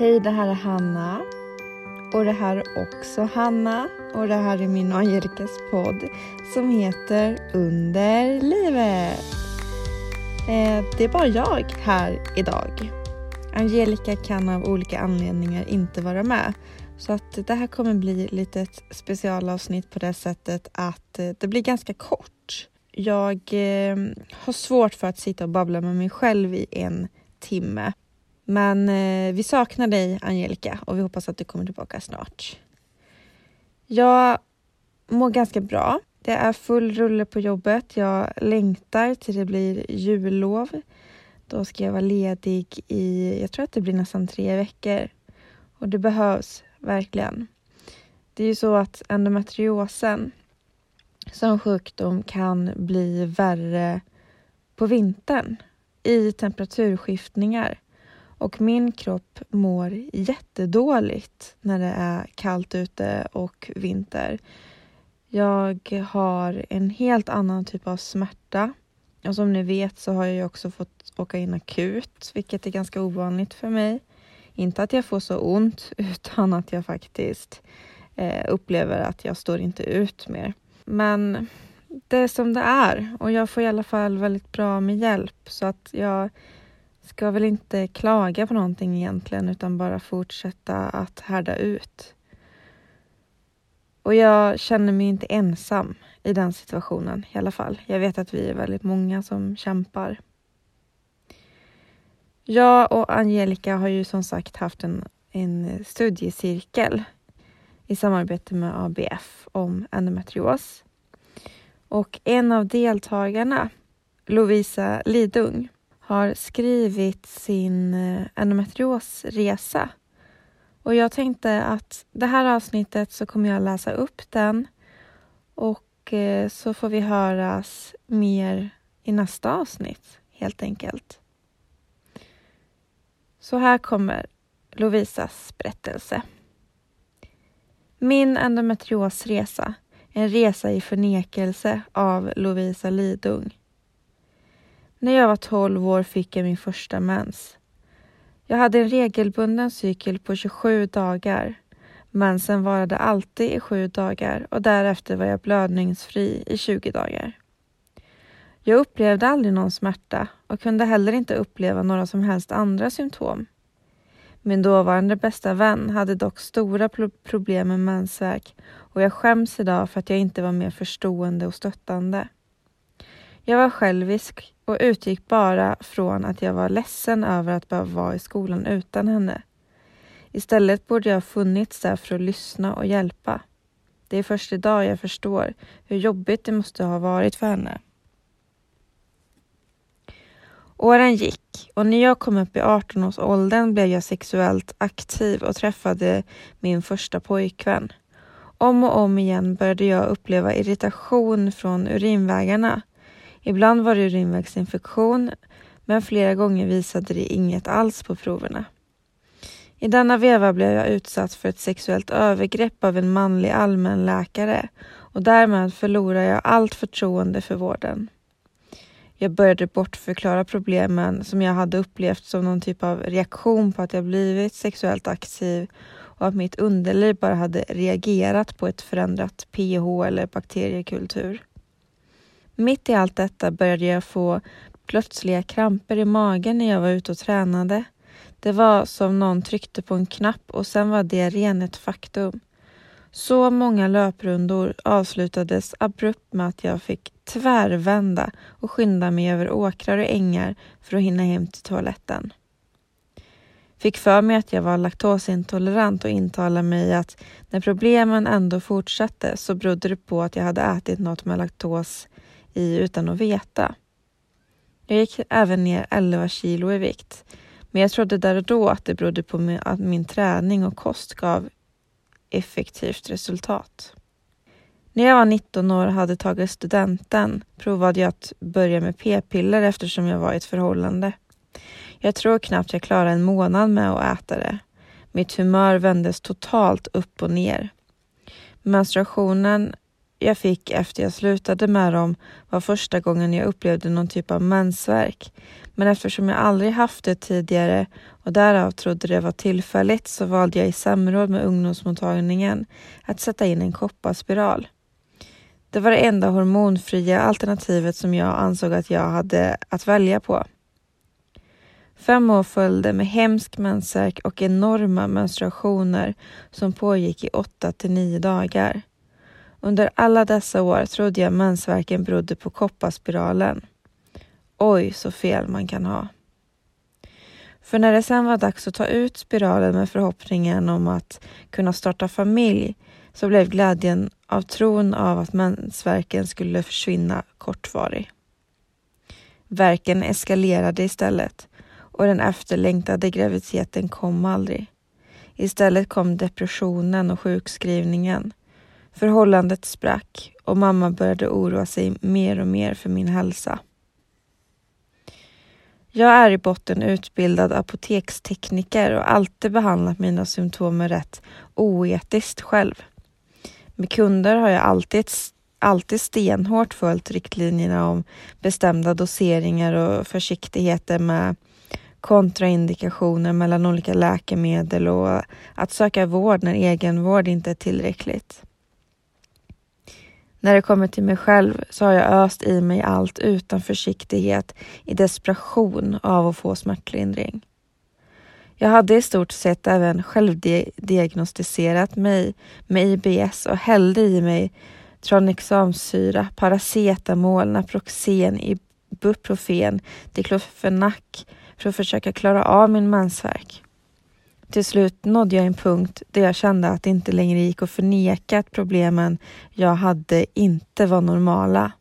Hej, det här är Hanna. Och det här är också Hanna. Och det här är min och Angelicas podd som heter Under livet. Eh, det är bara jag här idag. Angelica kan av olika anledningar inte vara med. Så att det här kommer bli lite ett specialavsnitt på det sättet att eh, det blir ganska kort. Jag eh, har svårt för att sitta och babbla med mig själv i en timme. Men eh, vi saknar dig Angelica och vi hoppas att du kommer tillbaka snart. Jag mår ganska bra. Det är full rulle på jobbet. Jag längtar till det blir jullov. Då ska jag vara ledig i, jag tror att det blir nästan tre veckor. Och det behövs verkligen. Det är ju så att endometriosen som sjukdom kan bli värre på vintern i temperaturskiftningar. Och min kropp mår jättedåligt när det är kallt ute och vinter. Jag har en helt annan typ av smärta. Och som ni vet så har jag också fått åka in akut, vilket är ganska ovanligt för mig. Inte att jag får så ont, utan att jag faktiskt eh, upplever att jag står inte ut mer. Men det är som det är och jag får i alla fall väldigt bra med hjälp så att jag ska väl inte klaga på någonting egentligen utan bara fortsätta att härda ut. Och jag känner mig inte ensam i den situationen i alla fall. Jag vet att vi är väldigt många som kämpar. Jag och Angelica har ju som sagt haft en, en studiecirkel i samarbete med ABF om endometrios. Och en av deltagarna, Lovisa Lidung, har skrivit sin eh, endometriosresa. Och jag tänkte att det här avsnittet så kommer jag läsa upp den och eh, så får vi höras mer i nästa avsnitt helt enkelt. Så här kommer Lovisas berättelse. Min endometriosresa, en resa i förnekelse av Lovisa Lidung. När jag var 12 år fick jag min första mens. Jag hade en regelbunden cykel på 27 dagar. Mensen varade alltid i 7 dagar och därefter var jag blödningsfri i 20 dagar. Jag upplevde aldrig någon smärta och kunde heller inte uppleva några som helst andra symptom. Min dåvarande bästa vän hade dock stora problem med mensvärk och jag skäms idag för att jag inte var mer förstående och stöttande. Jag var självisk och utgick bara från att jag var ledsen över att behöva vara i skolan utan henne. Istället borde jag ha funnits där för att lyssna och hjälpa. Det är först idag jag förstår hur jobbigt det måste ha varit för henne. Åren gick och när jag kom upp i 18-årsåldern blev jag sexuellt aktiv och träffade min första pojkvän. Om och om igen började jag uppleva irritation från urinvägarna Ibland var det urinvägsinfektion, men flera gånger visade det inget alls på proverna. I denna veva blev jag utsatt för ett sexuellt övergrepp av en manlig allmänläkare och därmed förlorade jag allt förtroende för vården. Jag började bortförklara problemen som jag hade upplevt som någon typ av reaktion på att jag blivit sexuellt aktiv och att mitt underliv bara hade reagerat på ett förändrat pH eller bakteriekultur. Mitt i allt detta började jag få plötsliga kramper i magen när jag var ute och tränade. Det var som någon tryckte på en knapp och sen var diarrén ett faktum. Så många löprundor avslutades abrupt med att jag fick tvärvända och skynda mig över åkrar och ängar för att hinna hem till toaletten. Fick för mig att jag var laktosintolerant och intalade mig att när problemen ändå fortsatte så berodde det på att jag hade ätit något med laktos i utan att veta. Jag gick även ner 11 kilo i vikt, men jag trodde där och då att det berodde på att min träning och kost gav effektivt resultat. När jag var 19 år och hade tagit studenten provade jag att börja med p-piller eftersom jag var i ett förhållande. Jag tror knappt jag klarade en månad med att äta det. Mitt humör vändes totalt upp och ner. Menstruationen jag fick efter jag slutade med dem var första gången jag upplevde någon typ av mensvärk. Men eftersom jag aldrig haft det tidigare och därav trodde det var tillfälligt så valde jag i samråd med ungdomsmottagningen att sätta in en kopparspiral. Det var det enda hormonfria alternativet som jag ansåg att jag hade att välja på. Fem år följde med hemsk mensvärk och enorma menstruationer som pågick i åtta till nio dagar. Under alla dessa år trodde jag mensvärken berodde på kopparspiralen. Oj, så fel man kan ha. För när det sen var dags att ta ut spiralen med förhoppningen om att kunna starta familj så blev glädjen av tron av att mensvärken skulle försvinna kortvarig. Verken eskalerade istället och den efterlängtade graviditeten kom aldrig. Istället kom depressionen och sjukskrivningen. Förhållandet sprack och mamma började oroa sig mer och mer för min hälsa. Jag är i botten utbildad apotekstekniker och alltid behandlat mina symptom rätt oetiskt själv. Med kunder har jag alltid, alltid stenhårt följt riktlinjerna om bestämda doseringar och försiktigheter med kontraindikationer mellan olika läkemedel och att söka vård när egenvård inte är tillräckligt. När det kommer till mig själv så har jag öst i mig allt utan försiktighet i desperation av att få smärtlindring. Jag hade i stort sett även självdiagnostiserat mig med IBS och hällde i mig tranexamsyra, paracetamol, Naproxen, Ibuprofen, diklofenac för att försöka klara av min mensvärk. Till slut nådde jag en punkt där jag kände att det inte längre gick att förneka att problemen jag hade inte var normala.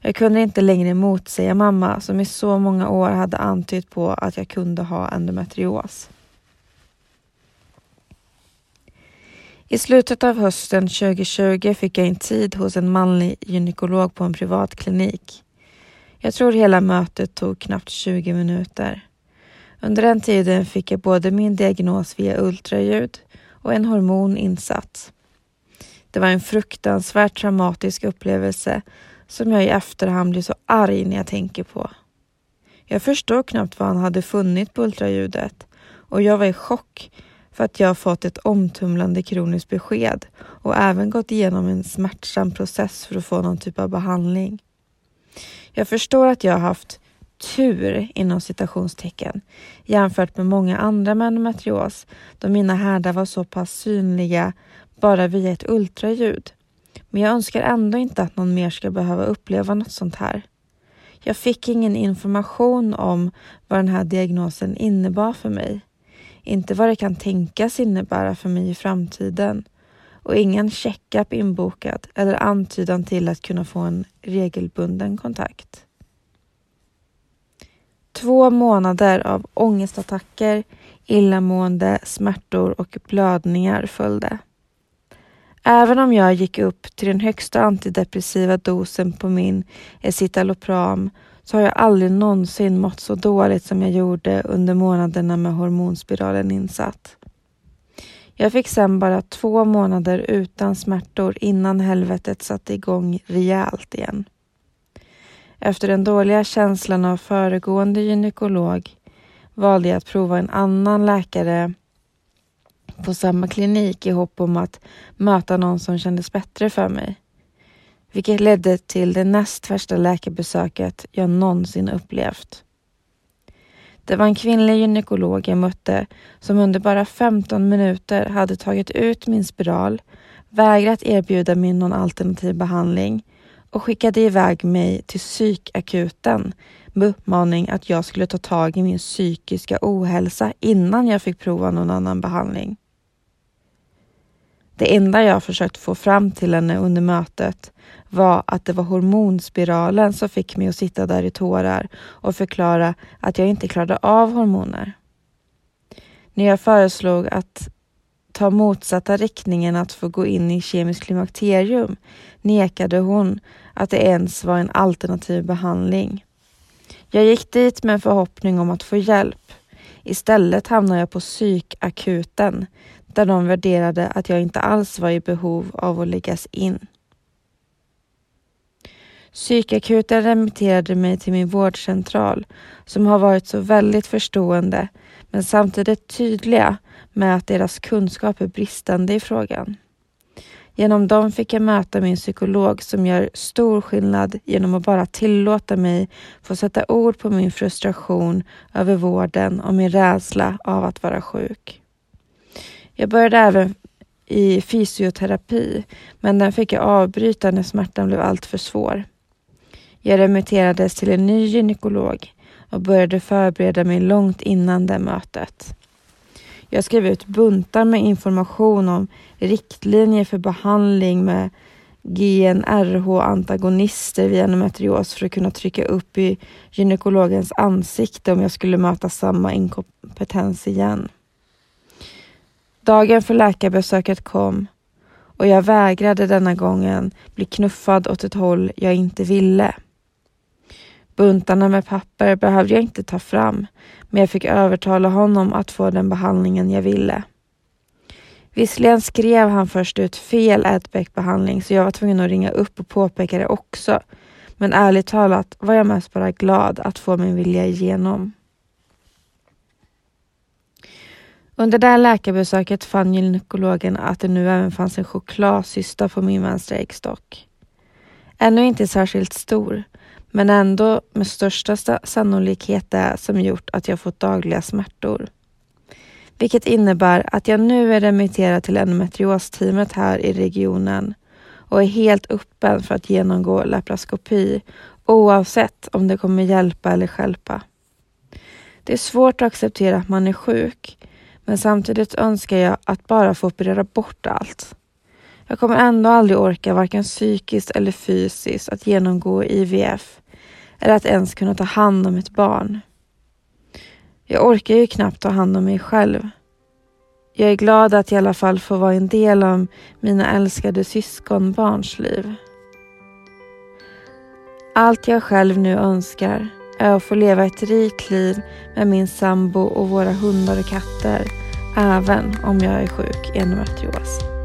Jag kunde inte längre motsäga mamma som i så många år hade antytt på att jag kunde ha endometrios. I slutet av hösten 2020 fick jag en tid hos en manlig gynekolog på en privatklinik. Jag tror hela mötet tog knappt 20 minuter. Under den tiden fick jag både min diagnos via ultraljud och en hormoninsats. Det var en fruktansvärt traumatisk upplevelse som jag i efterhand blir så arg när jag tänker på. Jag förstår knappt vad han hade funnit på ultraljudet och jag var i chock för att jag fått ett omtumlande kroniskt besked och även gått igenom en smärtsam process för att få någon typ av behandling. Jag förstår att jag har haft tur inom citationstecken jämfört med många andra med endometrios då mina härdar var så pass synliga bara via ett ultraljud. Men jag önskar ändå inte att någon mer ska behöva uppleva något sånt här. Jag fick ingen information om vad den här diagnosen innebar för mig. Inte vad det kan tänkas innebära för mig i framtiden och ingen checkup inbokad eller antydan till att kunna få en regelbunden kontakt. Två månader av ångestattacker, illamående, smärtor och blödningar följde. Även om jag gick upp till den högsta antidepressiva dosen på min escitalopram så har jag aldrig någonsin mått så dåligt som jag gjorde under månaderna med hormonspiralen insatt. Jag fick sen bara två månader utan smärtor innan helvetet satte igång rejält igen. Efter den dåliga känslan av föregående gynekolog valde jag att prova en annan läkare på samma klinik i hopp om att möta någon som kändes bättre för mig. Vilket ledde till det näst värsta läkarbesöket jag någonsin upplevt. Det var en kvinnlig gynekolog jag mötte som under bara 15 minuter hade tagit ut min spiral, vägrat erbjuda mig någon alternativ behandling och skickade iväg mig till psykakuten med uppmaning att jag skulle ta tag i min psykiska ohälsa innan jag fick prova någon annan behandling. Det enda jag försökt få fram till henne under mötet var att det var hormonspiralen som fick mig att sitta där i tårar och förklara att jag inte klarade av hormoner. När jag föreslog att ta motsatta riktningen att få gå in i kemiskt klimakterium nekade hon att det ens var en alternativ behandling. Jag gick dit med en förhoppning om att få hjälp. Istället hamnade jag på psykakuten där de värderade att jag inte alls var i behov av att läggas in. Psykakuten remitterade mig till min vårdcentral som har varit så väldigt förstående men samtidigt tydliga med att deras kunskap är bristande i frågan. Genom dem fick jag möta min psykolog som gör stor skillnad genom att bara tillåta mig få sätta ord på min frustration över vården och min rädsla av att vara sjuk. Jag började även i fysioterapi, men den fick jag avbryta när smärtan blev alltför svår. Jag remitterades till en ny gynekolog och började förbereda mig långt innan det mötet. Jag skrev ut buntar med information om riktlinjer för behandling med GnRH-antagonister vid endometrios för att kunna trycka upp i gynekologens ansikte om jag skulle möta samma inkompetens igen. Dagen för läkarbesöket kom och jag vägrade denna gången bli knuffad åt ett håll jag inte ville. Buntarna med papper behövde jag inte ta fram, men jag fick övertala honom att få den behandlingen jag ville. Visserligen skrev han först ut fel Adbeck-behandling så jag var tvungen att ringa upp och påpeka det också. Men ärligt talat var jag mest bara glad att få min vilja igenom. Under det här läkarbesöket fann gynekologen att det nu även fanns en chokladcysta på min vänstra äggstock. Ännu inte särskilt stor, men ändå med största sannolikhet det som gjort att jag fått dagliga smärtor. Vilket innebär att jag nu är remitterad till endometriosteamet här i regionen och är helt öppen för att genomgå laparoskopi oavsett om det kommer hjälpa eller skälpa. Det är svårt att acceptera att man är sjuk men samtidigt önskar jag att bara få operera bort allt. Jag kommer ändå aldrig orka varken psykiskt eller fysiskt att genomgå IVF eller att ens kunna ta hand om ett barn. Jag orkar ju knappt ta hand om mig själv. Jag är glad att i alla fall få vara en del av mina älskade syskonbarns liv. Allt jag själv nu önskar är att få leva ett rikt liv med min sambo och våra hundar och katter, även om jag är sjuk i endometrios.